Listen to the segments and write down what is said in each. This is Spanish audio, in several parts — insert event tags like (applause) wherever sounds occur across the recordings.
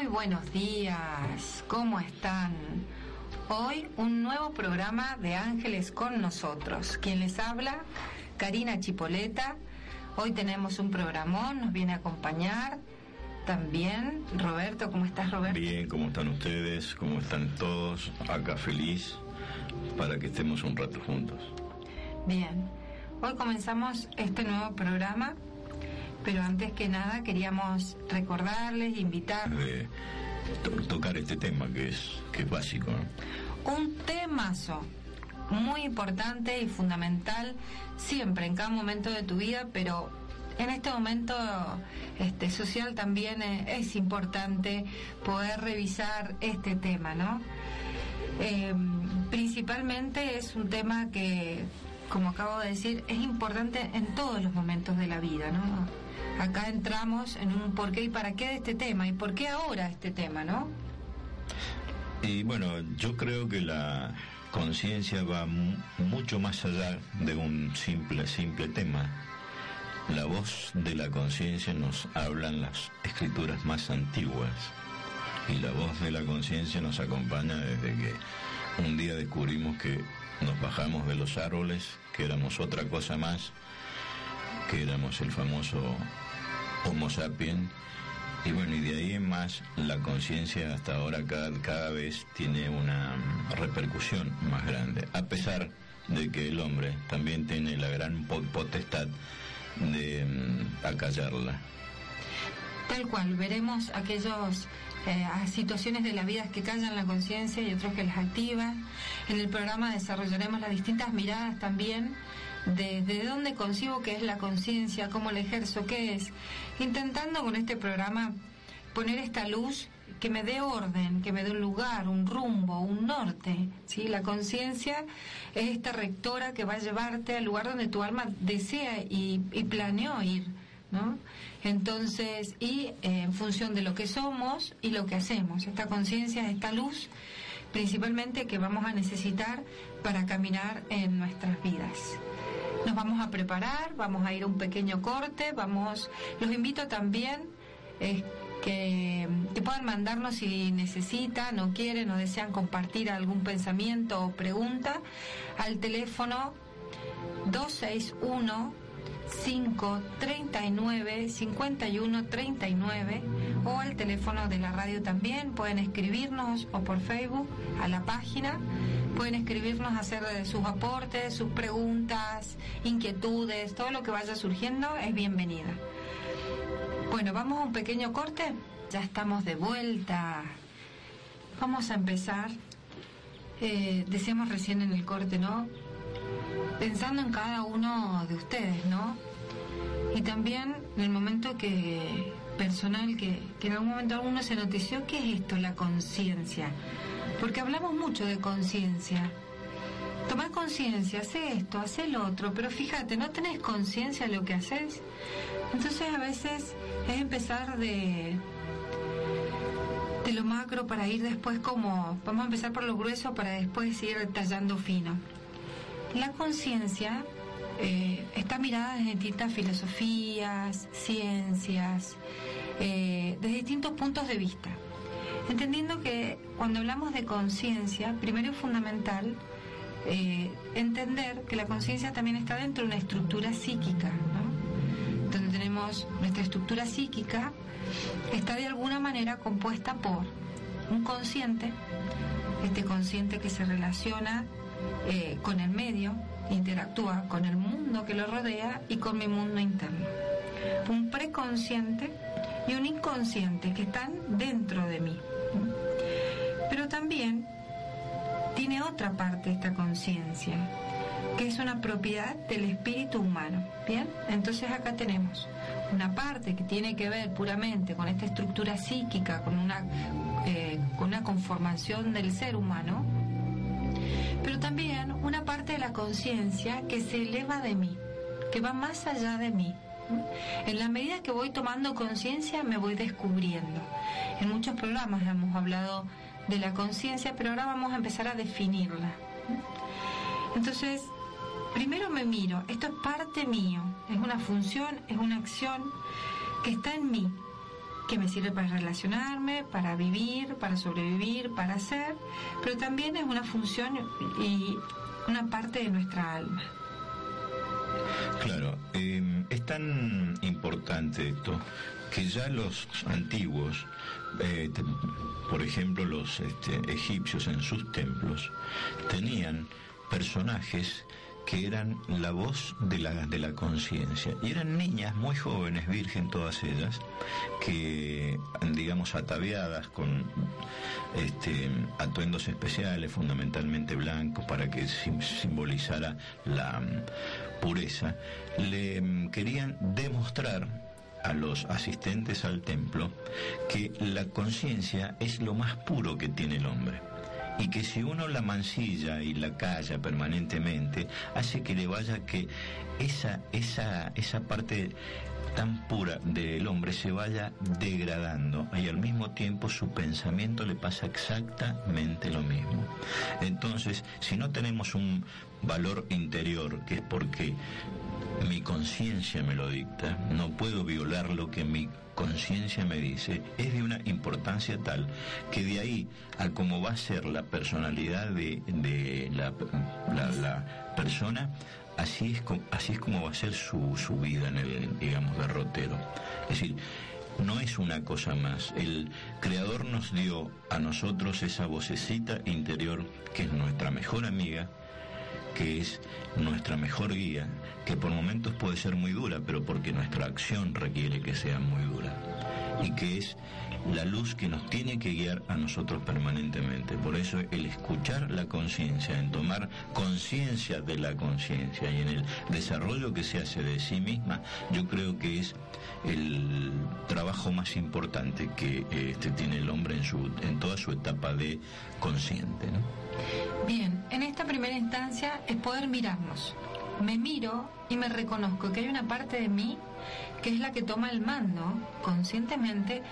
Muy buenos días, ¿cómo están? Hoy un nuevo programa de Ángeles con nosotros. Quien les habla, Karina Chipoleta. Hoy tenemos un programón, nos viene a acompañar también Roberto. ¿Cómo estás, Roberto? Bien, ¿cómo están ustedes? ¿Cómo están todos? Acá feliz para que estemos un rato juntos. Bien, hoy comenzamos este nuevo programa pero antes que nada queríamos recordarles, invitar... De tocar este tema que es, que es básico. Un temazo muy importante y fundamental siempre, en cada momento de tu vida, pero en este momento este, social también es, importante poder revisar este tema, ¿no? Eh, principalmente es un tema que, como acabo de decir, es importante en todos los momentos de la vida, ¿no? Acá entramos en un por qué y para qué de este tema y por qué ahora este tema, ¿no? Y bueno, yo creo que la conciencia va mucho más allá de un simple, simple tema. La voz de la conciencia nos hablan las escrituras más antiguas y la voz de la conciencia nos acompaña desde que un día descubrimos que nos bajamos de los árboles, que éramos otra cosa más, que éramos el famoso Homo sapiens. Y bueno, y de ahí en más, la conciencia hasta ahora cada, cada vez tiene una repercusión más grande, a pesar de que el hombre también tiene la gran potestad de mm, acallarla. Tal cual, veremos aquellos eh, situaciones de la vida que callan la conciencia y otros que las activan. En el programa desarrollaremos las distintas miradas también desde dónde concibo que es la conciencia, cómo la ejerzo, qué es, intentando con este programa poner esta luz que me dé orden, que me dé un lugar, un rumbo, un norte. ¿sí? La conciencia es esta rectora que va a llevarte al lugar donde tu alma desea y, planeó ir. ¿no? Entonces, y eh, en función de lo que somos y lo que hacemos, esta conciencia, esta luz, principalmente que vamos a necesitar para caminar en nuestras vidas. Nos vamos a preparar, vamos a ir a un pequeño corte, vamos, los invito también eh, que, que, puedan mandarnos si necesitan o quieren o desean compartir algún pensamiento o pregunta al teléfono 261 539 5139 o al teléfono de la radio también. Pueden escribirnos o por Facebook a la página. Pueden escribirnos hacer sus aportes sus preguntas inquietudes todo lo que vaya surgiendo es bienvenida. Bueno vamos a un pequeño corte. Ya estamos de vuelta. Vamos a empezar. Eh, decíamos recién en el corte no pensando en cada uno de ustedes, ¿no? Y también en el momento que personal que, en algún momento alguno se notició, ¿qué es esto, la conciencia? Porque hablamos mucho de conciencia. Toma conciencia, hace esto, hace el otro, pero fíjate, no tenés conciencia de lo que haces. Entonces a veces es empezar de, de lo macro para ir después como, vamos a empezar por lo grueso para después ir tallando fino. La conciencia eh, está mirada desde distintas filosofías, ciencias, eh, desde distintos puntos de vista. Entendiendo que cuando hablamos de conciencia, primero es fundamental eh, entender que la conciencia también está dentro de una estructura psíquica, ¿no? donde tenemos nuestra estructura psíquica, está de alguna manera compuesta por un consciente, este consciente que se relaciona eh, con el medio, interactúa con el mundo que lo rodea y con mi mundo interno. Un preconsciente y un inconsciente que están dentro de mí. Pero también tiene otra parte esta conciencia, que es una propiedad del espíritu humano. Bien, entonces acá tenemos una parte que tiene que ver puramente con esta estructura psíquica, con una, eh, con una conformación del ser humano, pero también una parte de la conciencia que se eleva de mí, que va más allá de mí. En la medida que voy tomando conciencia me voy descubriendo. En muchos programas hemos hablado de la conciencia, pero ahora vamos a empezar a definirla. Entonces, primero me miro, esto es parte mío, es una función, es una acción que está en mí, que me sirve para relacionarme, para vivir, para sobrevivir, para ser, pero también es una función y una parte de nuestra alma. Claro, em, es tan importante esto que ya los antiguos, eh, por ejemplo los este, egipcios en sus templos, tenían personajes que eran la voz de la, de la conciencia. Y eran niñas muy jóvenes, virgen todas ellas, que, digamos, ataviadas con este, atuendos especiales, fundamentalmente blancos, para que simbolizara la mm, pureza, le mm, querían demostrar a los asistentes al templo que la conciencia es lo más puro que tiene el hombre y que si uno la mancilla y la calla permanentemente, hace que le vaya que esa, esa, esa parte tan pura del hombre se vaya degradando y al mismo tiempo su pensamiento le pasa exactamente lo mismo. Entonces, si no tenemos un valor interior, que es porque mi conciencia me lo dicta, no puedo violar lo que mi conciencia me dice, es de una importancia tal que de ahí a cómo va a ser la personalidad de, la, la, persona, así es, así es como va a ser su, su vida en el, digamos, derrotero. Es decir, no es una cosa más. El Creador nos dio a nosotros esa vocecita interior que es nuestra mejor amiga, que es nuestra mejor guía, que por momentos puede ser muy dura, pero porque nuestra acción requiere que sea muy dura, y que es la luz que nos tiene que guiar a nosotros permanentemente. Por eso el escuchar la conciencia, en tomar conciencia de la conciencia y en el desarrollo que se hace de sí misma, yo creo que es el trabajo más importante que este, tiene el hombre en, su, en toda su etapa de consciente. Bien, en esta primera instancia es poder mirarnos. Me miro y me reconozco que hay una parte de mí que es la que toma el mando conscientemente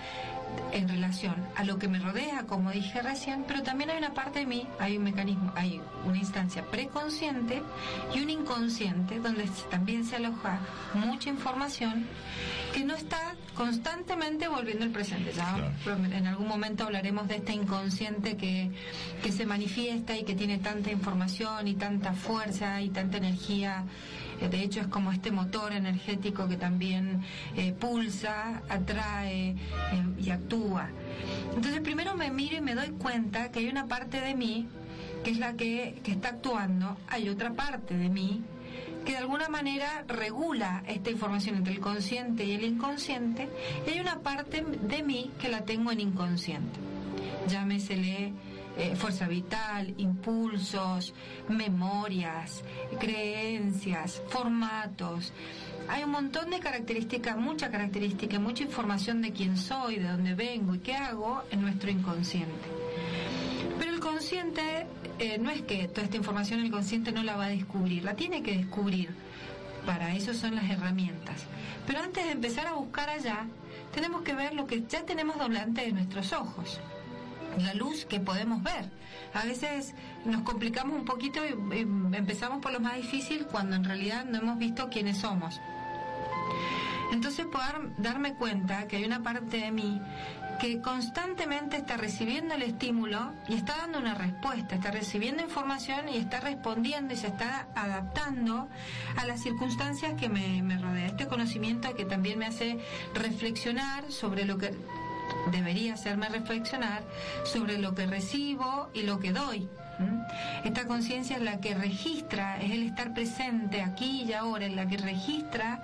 en relación a lo que me rodea, como dije recién, pero también hay una parte de mí, hay un mecanismo, hay una instancia preconsciente y un inconsciente donde también se aloja mucha información que no está constantemente volviendo al presente. Ya en algún momento hablaremos de este inconsciente que, que se manifiesta y que tiene tanta información y tanta fuerza y tanta energía de hecho es como este motor energético que también eh, pulsa, atrae eh, y actúa. Entonces primero me miro y me doy cuenta que hay una parte de mí que es la que, que está actuando, hay otra parte de mí que de alguna manera regula esta información entre el consciente y el inconsciente, y hay una parte de mí que la tengo en inconsciente. Llámesele eh, fuerza vital, impulsos, memorias, creencias, formatos. Hay un montón de características, mucha característica, mucha información de quién soy, de dónde vengo y qué hago en nuestro inconsciente. Pero el consciente eh, no es que toda esta información el consciente no la va a descubrir, la tiene que descubrir. Para eso son las herramientas. Pero antes de empezar a buscar allá, tenemos que ver lo que ya tenemos delante de nuestros ojos la luz que podemos ver. A veces nos complicamos un poquito y, empezamos por lo más difícil cuando en realidad no hemos visto quiénes somos. Entonces poder darme cuenta que hay una parte de mí que constantemente está recibiendo el estímulo y está dando una respuesta, está recibiendo información y está respondiendo y se está adaptando a las circunstancias que me, me rodea. Este conocimiento que también me hace reflexionar sobre lo que debería hacerme reflexionar sobre lo que recibo y lo que doy. Esta conciencia es la que registra, es el estar presente aquí y ahora, es la que registra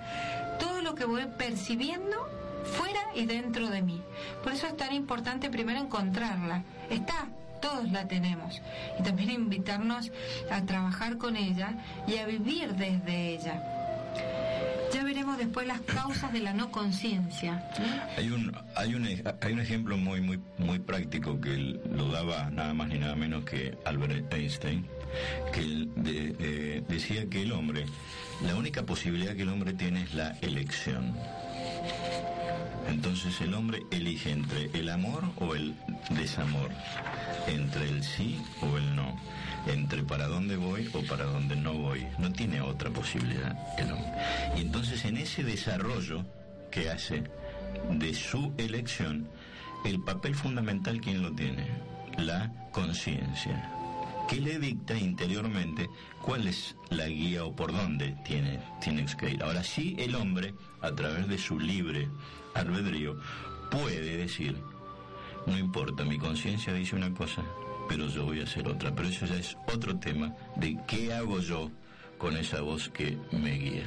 todo lo que voy percibiendo fuera y dentro de mí. Por eso es tan importante primero encontrarla. Está, todos la tenemos. Y también invitarnos a trabajar con ella y a vivir desde ella. Ya veremos después las causas de la no conciencia. Hay un hay un hay un ejemplo muy muy muy práctico que lo daba nada más ni nada menos que Albert Einstein, que eh, decía que el hombre la única posibilidad que el hombre tiene es la elección. Entonces el hombre elige entre el amor o el desamor, entre el sí o el no entre para dónde voy o para dónde no voy. No tiene otra posibilidad el hombre. Y entonces en ese desarrollo que hace de su elección, el papel fundamental, ¿quién lo tiene? La conciencia, que le dicta interiormente cuál es la guía o por dónde tiene, tienes que ir. Ahora sí, el hombre, a través de su libre albedrío, puede decir, no importa, mi conciencia dice una cosa, pero yo voy a hacer otra. Pero eso ya es otro tema de qué hago yo con esa voz que me guía.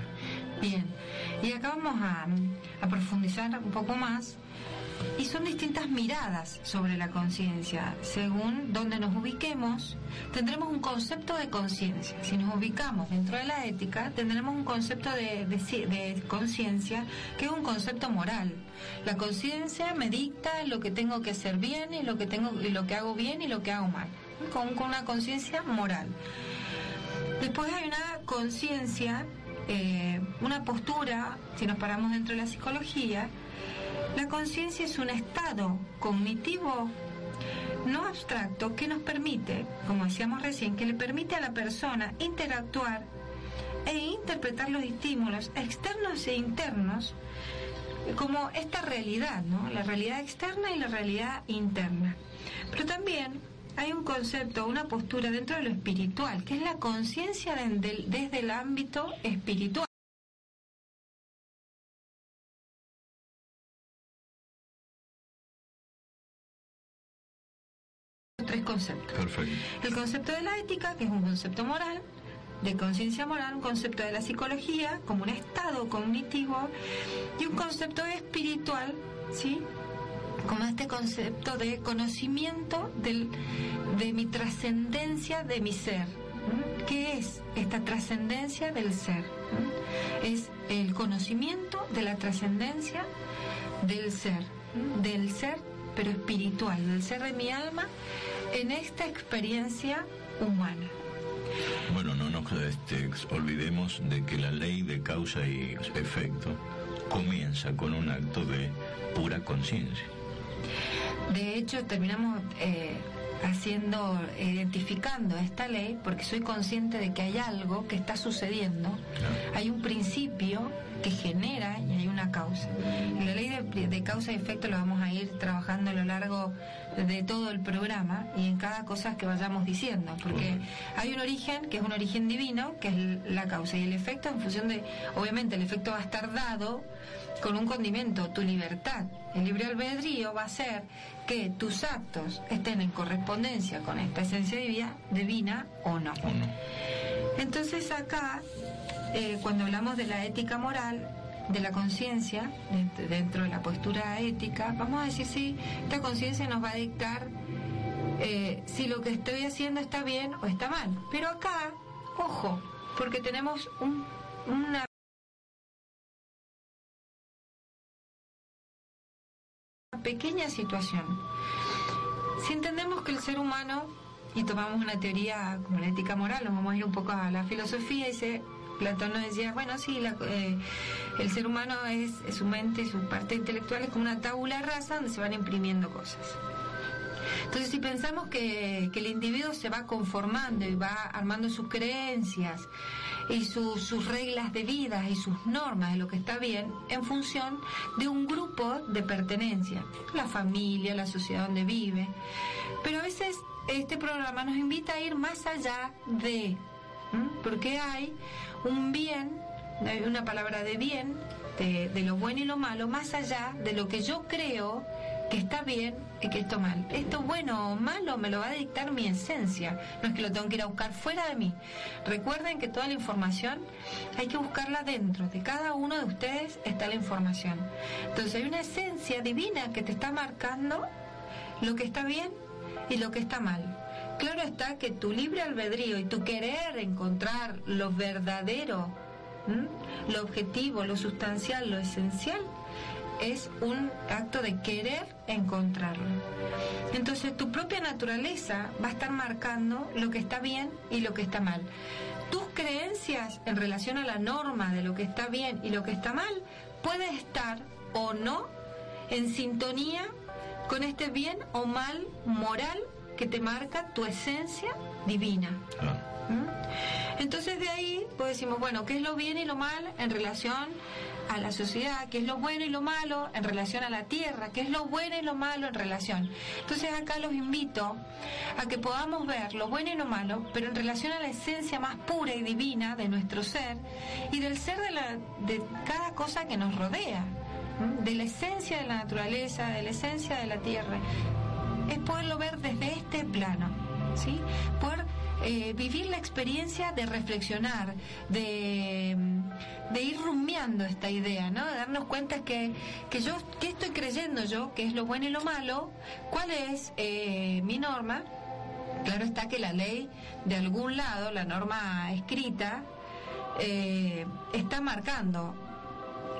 Bien, y acá vamos a, a profundizar un poco más y son distintas miradas sobre la conciencia. Según donde nos ubiquemos, tendremos un concepto de conciencia. Si nos ubicamos dentro de la ética, tendremos un concepto de, de, conciencia que es un concepto moral. La conciencia me dicta lo que tengo que hacer bien y lo que, tengo, y lo que hago bien y lo que hago mal. Con, con una conciencia moral. Después hay una conciencia, eh, una postura, si nos paramos dentro de la psicología, la conciencia es un estado cognitivo no abstracto que nos permite, como decíamos recién, que le permite a la persona interactuar e interpretar los estímulos externos e internos como esta realidad, ¿no? La realidad externa y la realidad interna. Pero también hay un concepto, una postura dentro de lo espiritual, que es la conciencia desde el ámbito espiritual. El concepto de la ética, que es un concepto moral, de conciencia moral, un concepto de la psicología como un estado cognitivo y un concepto espiritual, ¿sí? Como este concepto de conocimiento del, de mi trascendencia de mi ser. ¿Qué es esta trascendencia del ser? Es el conocimiento de la trascendencia del ser, del ser pero espiritual, del ser de mi alma en esta experiencia humana. Bueno, no nos este, olvidemos de que la ley de causa y efecto comienza con un acto de pura conciencia. De hecho, terminamos eh, haciendo, identificando esta ley porque soy consciente de que hay algo que está sucediendo, hay un principio que genera y hay una causa. la ley de, causa y efecto lo vamos a ir trabajando a lo largo de todo el programa y en cada cosa que vayamos diciendo, porque hay un origen que es un origen divino, que es la causa, y el efecto en función de, obviamente el efecto va a estar dado con un condimento, tu libertad. El libre albedrío va a ser que tus actos estén en correspondencia con esta esencia divina, divina o no. Entonces acá, eh, cuando hablamos de la ética moral, de la conciencia, dentro de la postura ética, vamos a decir si esta conciencia nos va a dictar eh, si lo que estoy haciendo está bien o está mal. Pero acá, ojo, porque tenemos un, una pequeña situación. Si entendemos que el ser humano, y tomamos una teoría como la ética moral, nos vamos a ir un poco a la filosofía, dice, Platón nos decía, bueno, sí, eh, el ser humano es, su mente, su parte intelectual es como una tabula rasa donde se van imprimiendo cosas. Entonces, si pensamos que, que el individuo se va conformando y va armando sus creencias, y sus reglas de vida y sus normas de lo que está bien en función de un grupo de pertenencia, la familia, la sociedad donde vive. Pero a veces este programa nos invita a ir más allá de, porque hay un bien, una palabra de bien, de, de lo bueno y lo malo, más allá de lo que yo creo que está bien y que esto mal. Esto bueno o malo me lo va a dictar mi esencia, no es que lo tengo que ir a buscar fuera de mí. Recuerden que toda la información hay que buscarla dentro, de cada uno de ustedes está la información. Entonces hay una esencia divina que te está marcando lo que está bien y lo que está mal. Claro está que tu libre albedrío y tu querer encontrar lo verdadero, lo objetivo, lo sustancial, lo esencial, es un acto de querer encontrarlo. Entonces tu propia naturaleza va a estar marcando lo que está bien y lo que está mal. Tus creencias en relación a la norma de lo que está bien y lo que está mal puede estar o no en sintonía con este bien o mal moral que te marca tu esencia divina. ¿Mm? Entonces de ahí pues decimos, bueno, ¿qué es lo bien y lo mal en relación a la sociedad? ¿Qué es lo bueno y lo malo en relación a la tierra? ¿Qué es lo bueno y lo malo en relación? Entonces acá los invito a que podamos ver lo bueno y lo malo, pero en relación a la esencia más pura y divina de nuestro ser y del ser de, la, de cada cosa que nos rodea, de la esencia de la naturaleza, de la esencia de la tierra. Es poderlo ver desde este plano, ¿sí? Poder eh, vivir la experiencia de reflexionar, de, de, ir rumiando esta idea, ¿no? De darnos cuenta que, que yo, ¿qué estoy creyendo yo? ¿Qué es lo bueno y lo malo? ¿Cuál es eh, mi norma? Claro está que la ley, de algún lado, la norma escrita, eh, está marcando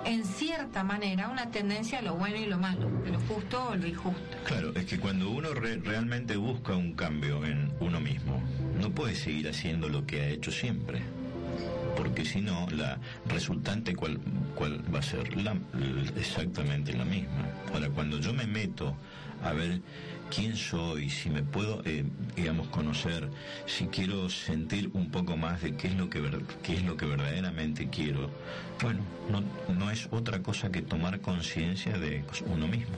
en cierta manera una tendencia a lo bueno y lo malo, de lo justo o lo injusto. Claro, es que cuando uno realmente busca un cambio en uno mismo, no puede seguir haciendo lo que ha hecho siempre. Porque si no, la resultante, ¿cuál, cuál va a ser? La, exactamente la misma. Ahora, cuando yo me meto a ver quién soy, si me puedo, eh, digamos, conocer, si quiero sentir un poco más de qué es lo que, qué es lo que verdaderamente quiero, bueno, no, no es otra cosa que tomar conciencia de uno mismo.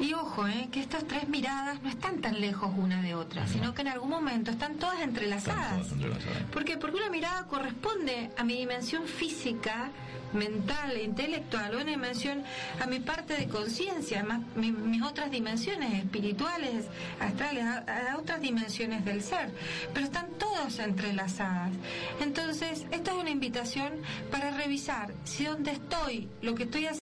Y ojo, eh, que estas tres miradas no están tan lejos una de otra, sino que en algún momento están todas entrelazadas. Están todas entrelazadas. ¿Por qué? Porque una mirada corresponde a mi dimensión física, mental intelectual, una dimensión a mi parte de conciencia, mis otras dimensiones espirituales, astrales, a, otras dimensiones del ser. Pero están todas entrelazadas. Entonces, esta es una invitación para revisar si donde estoy, lo que estoy haciendo,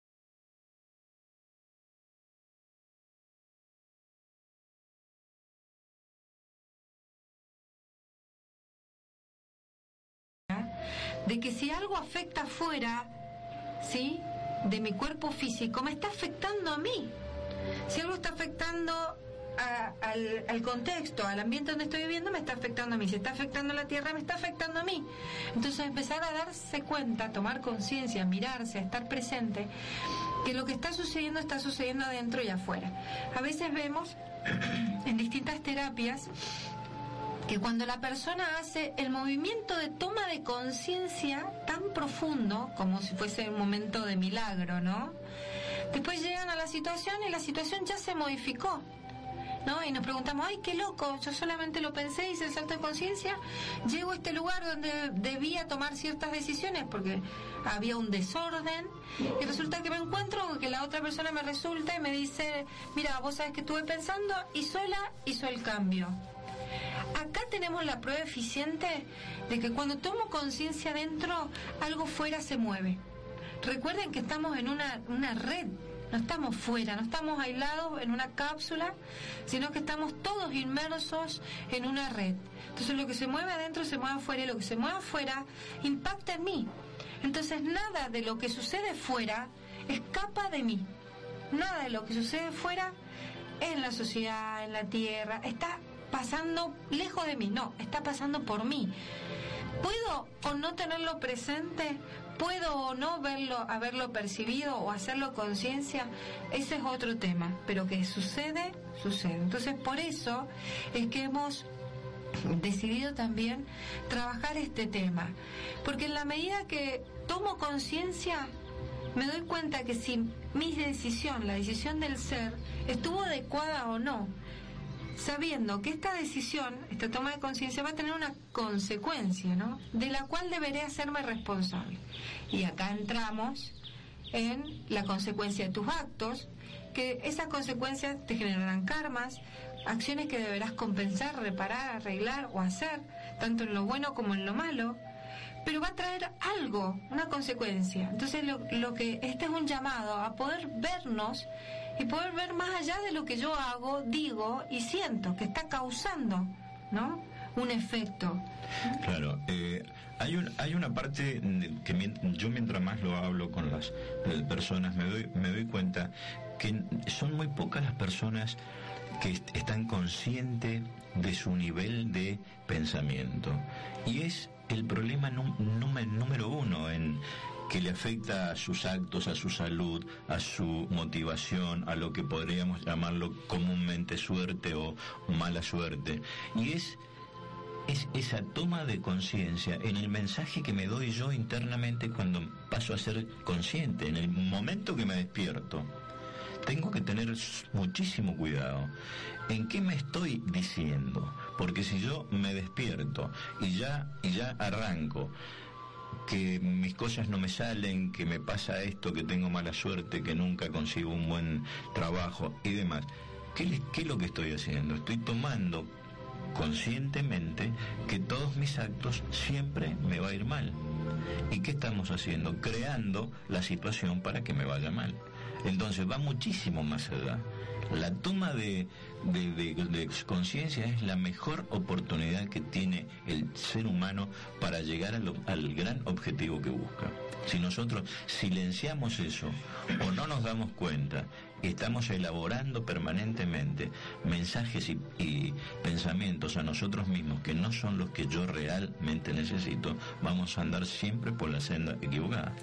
de que si algo afecta afuera, ¿sí? De mi cuerpo físico, me está afectando a mí. Si algo está afectando al, contexto, al ambiente donde estoy viviendo, me está afectando a mí. Si está afectando a la tierra, me está afectando a mí. Entonces empezar a darse cuenta, tomar conciencia, mirarse, estar presente, que lo que está sucediendo está sucediendo adentro y afuera. A veces vemos (clears throat) en distintas terapias que cuando la persona hace el movimiento de toma de conciencia tan profundo, como si fuese un momento de milagro, ¿no? Después llegan a la situación y la situación ya se modificó. ¿No? Y nos preguntamos, ay, qué loco, yo solamente lo pensé, hice el salto de conciencia, llego a este lugar donde debía tomar ciertas decisiones porque había un desorden y resulta que me encuentro que la otra persona me resulta y me dice, mira, vos sabes que estuve pensando y sola hizo el cambio. Acá tenemos la prueba eficiente de que cuando tomo conciencia dentro, algo fuera se mueve. Recuerden que estamos en una, una red, no estamos fuera, no estamos aislados en una cápsula, sino que estamos todos inmersos en una red. Entonces lo que se mueve adentro se mueve afuera y lo que se mueve afuera impacta en mí. Entonces nada de lo que sucede fuera escapa de mí. Nada de lo que sucede fuera en la sociedad, en la tierra, está pasando lejos de mí, no, está pasando por mí. ¿Puedo o no tenerlo presente? ¿Puedo o no verlo, haberlo percibido o hacerlo conciencia? Ese es otro tema, pero que sucede, sucede. Entonces, por eso es que hemos decidido también trabajar este tema, porque en la medida que tomo conciencia, me doy cuenta que si mi decisión, la decisión del ser, estuvo adecuada o no, sabiendo que esta decisión, esta toma de conciencia va a tener una consecuencia, ¿no? De la cual deberé hacerme responsable. Y acá entramos en la consecuencia de tus actos, que esas consecuencias te generarán karmas, acciones que deberás compensar, reparar, arreglar o hacer, tanto en lo bueno como en lo malo, pero va a traer algo, una consecuencia. Entonces lo, lo que este es un llamado a poder vernos y poder ver más allá de lo que yo hago, digo y siento, que está causando, ¿no? Un efecto. Claro, eh, hay, un, hay una parte que yo mientras más lo hablo con las personas me doy, me doy cuenta que son muy pocas las personas que están conscientes de su nivel de pensamiento. Y es el problema número uno en, que le afecta a sus actos, a su salud, a su motivación, a lo que podríamos llamarlo comúnmente suerte o mala suerte. Y es es esa toma de conciencia en el mensaje que me doy yo internamente cuando paso a ser consciente, en el momento que me despierto. Tengo que tener muchísimo cuidado en qué me estoy diciendo, porque si yo me despierto y ya y ya arranco que mis cosas no me salen, que me pasa esto, que tengo mala suerte, que nunca consigo un buen trabajo y demás. ¿Qué, qué es lo que estoy haciendo? Estoy tomando conscientemente que todos mis actos siempre me va a ir mal. ¿Y qué estamos haciendo? Creando la situación para que me vaya mal. Entonces va muchísimo más allá. La toma de, conciencia es la mejor oportunidad que tiene el ser humano para llegar al gran objetivo que busca. Si nosotros silenciamos eso o no nos damos cuenta, estamos elaborando permanentemente mensajes y, pensamientos a nosotros mismos que no son los que yo realmente necesito, vamos a andar siempre por la senda equivocada.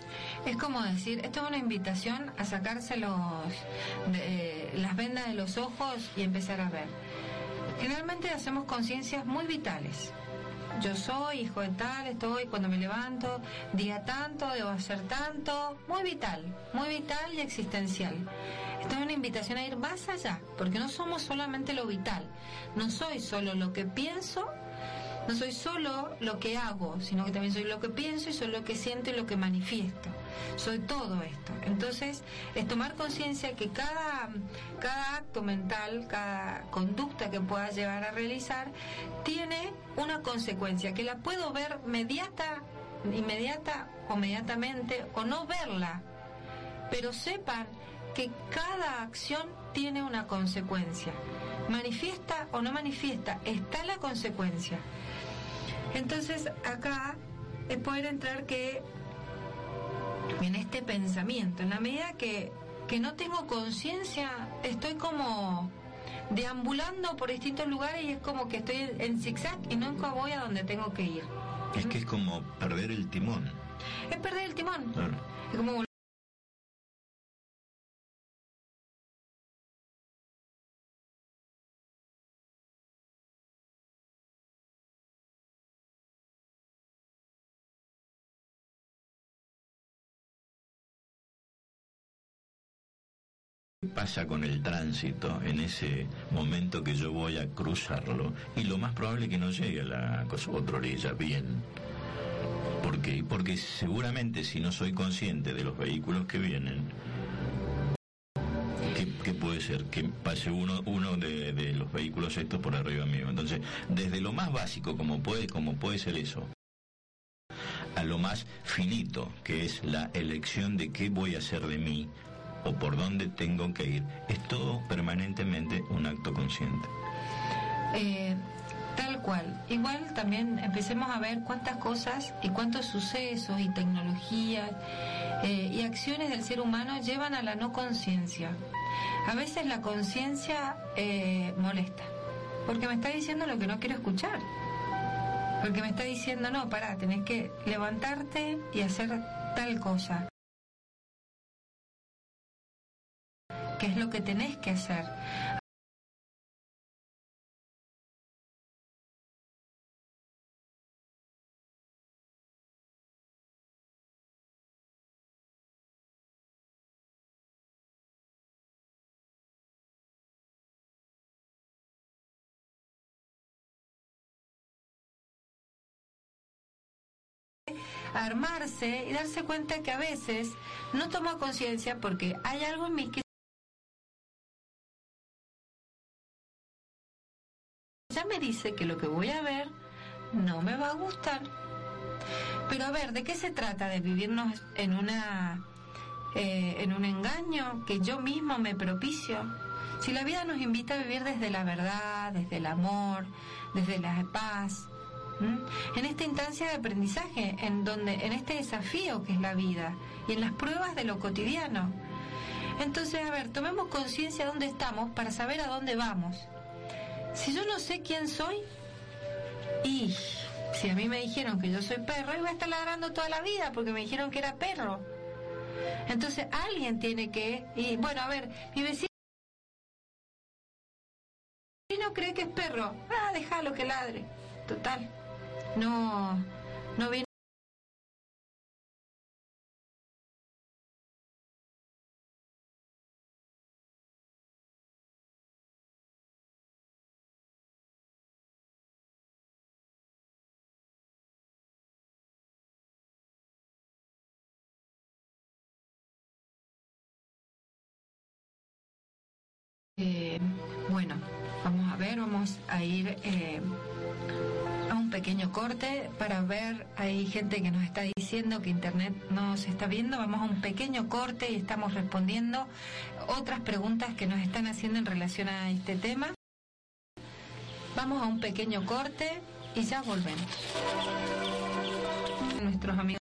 Es como decir, esto es una invitación a sacarse los, las vendas de los ojos y empezar a ver. Generalmente hacemos conciencias muy vitales yo soy hijo de tal, estoy cuando me levanto, día tanto, debo hacer tanto, muy vital, muy vital y existencial. Esto es una invitación a ir más allá, porque no somos solamente lo vital, no soy solo lo que pienso, no soy solo lo que hago, sino que también soy lo que pienso y soy lo que siento y lo que manifiesto. Soy todo esto. Entonces, es tomar conciencia que cada, cada acto mental, cada conducta que pueda llevar a realizar, tiene una consecuencia, que la puedo ver mediata, inmediata o mediatamente, o no verla. Pero sepan que cada acción tiene una consecuencia. Manifiesta o no manifiesta, está la consecuencia. Entonces acá es poder entrar que en este pensamiento, en la medida que, que no tengo conciencia, estoy como deambulando por distintos lugares y es como que estoy en zigzag y nunca voy a donde tengo que ir. Es que es como perder el timón. Es perder el timón. Es como pasa con el tránsito en ese momento que yo voy a cruzarlo y lo más probable es que no llegue a la otra orilla bien. ¿Por qué? Porque seguramente si no soy consciente de los vehículos que vienen, ¿qué, puede ser? Que pase uno, uno de, de, los vehículos estos por arriba mío. Entonces, desde lo más básico, como puede, como puede ser eso, a lo más finito, que es la elección de qué voy a hacer de mí, o por dónde tengo que ir. Es todo permanentemente un acto consciente. Eh, tal cual. Igual también empecemos a ver cuántas cosas y cuántos sucesos y tecnologías eh, y acciones del ser humano llevan a la no conciencia. A veces la conciencia eh, molesta, porque me está diciendo lo que no quiero escuchar. Porque me está diciendo, no, pará, tenés que levantarte y hacer tal cosa. Qué es lo que tenés que hacer. armarse y darse cuenta que a veces no toma conciencia porque hay algo en mí que ya me dice que lo que voy a ver no me va a gustar. Pero a ver, ¿de qué se trata? ¿De vivirnos en una eh, en un engaño que yo mismo me propicio? Si la vida nos invita a vivir desde la verdad, desde el amor, desde la paz, en esta instancia de aprendizaje, en donde, en este desafío que es la vida y en las pruebas de lo cotidiano. Entonces, a ver, tomemos conciencia de dónde estamos para saber a dónde vamos. Si yo no sé quién soy, y si a mí me dijeron que yo soy perro, iba a estar ladrando toda la vida porque me dijeron que era perro. Entonces alguien tiene que, y bueno, a ver, mi vecino no cree que es perro, ah, déjalo que ladre. total. No, no viene Eh, bueno, vamos a ver, vamos a ir eh, a un pequeño corte para ver, hay gente que nos está diciendo que Internet no se está viendo, vamos a un pequeño corte y estamos respondiendo otras preguntas que nos están haciendo en relación a este tema. Vamos a un pequeño corte y ya volvemos. Nuestros amigos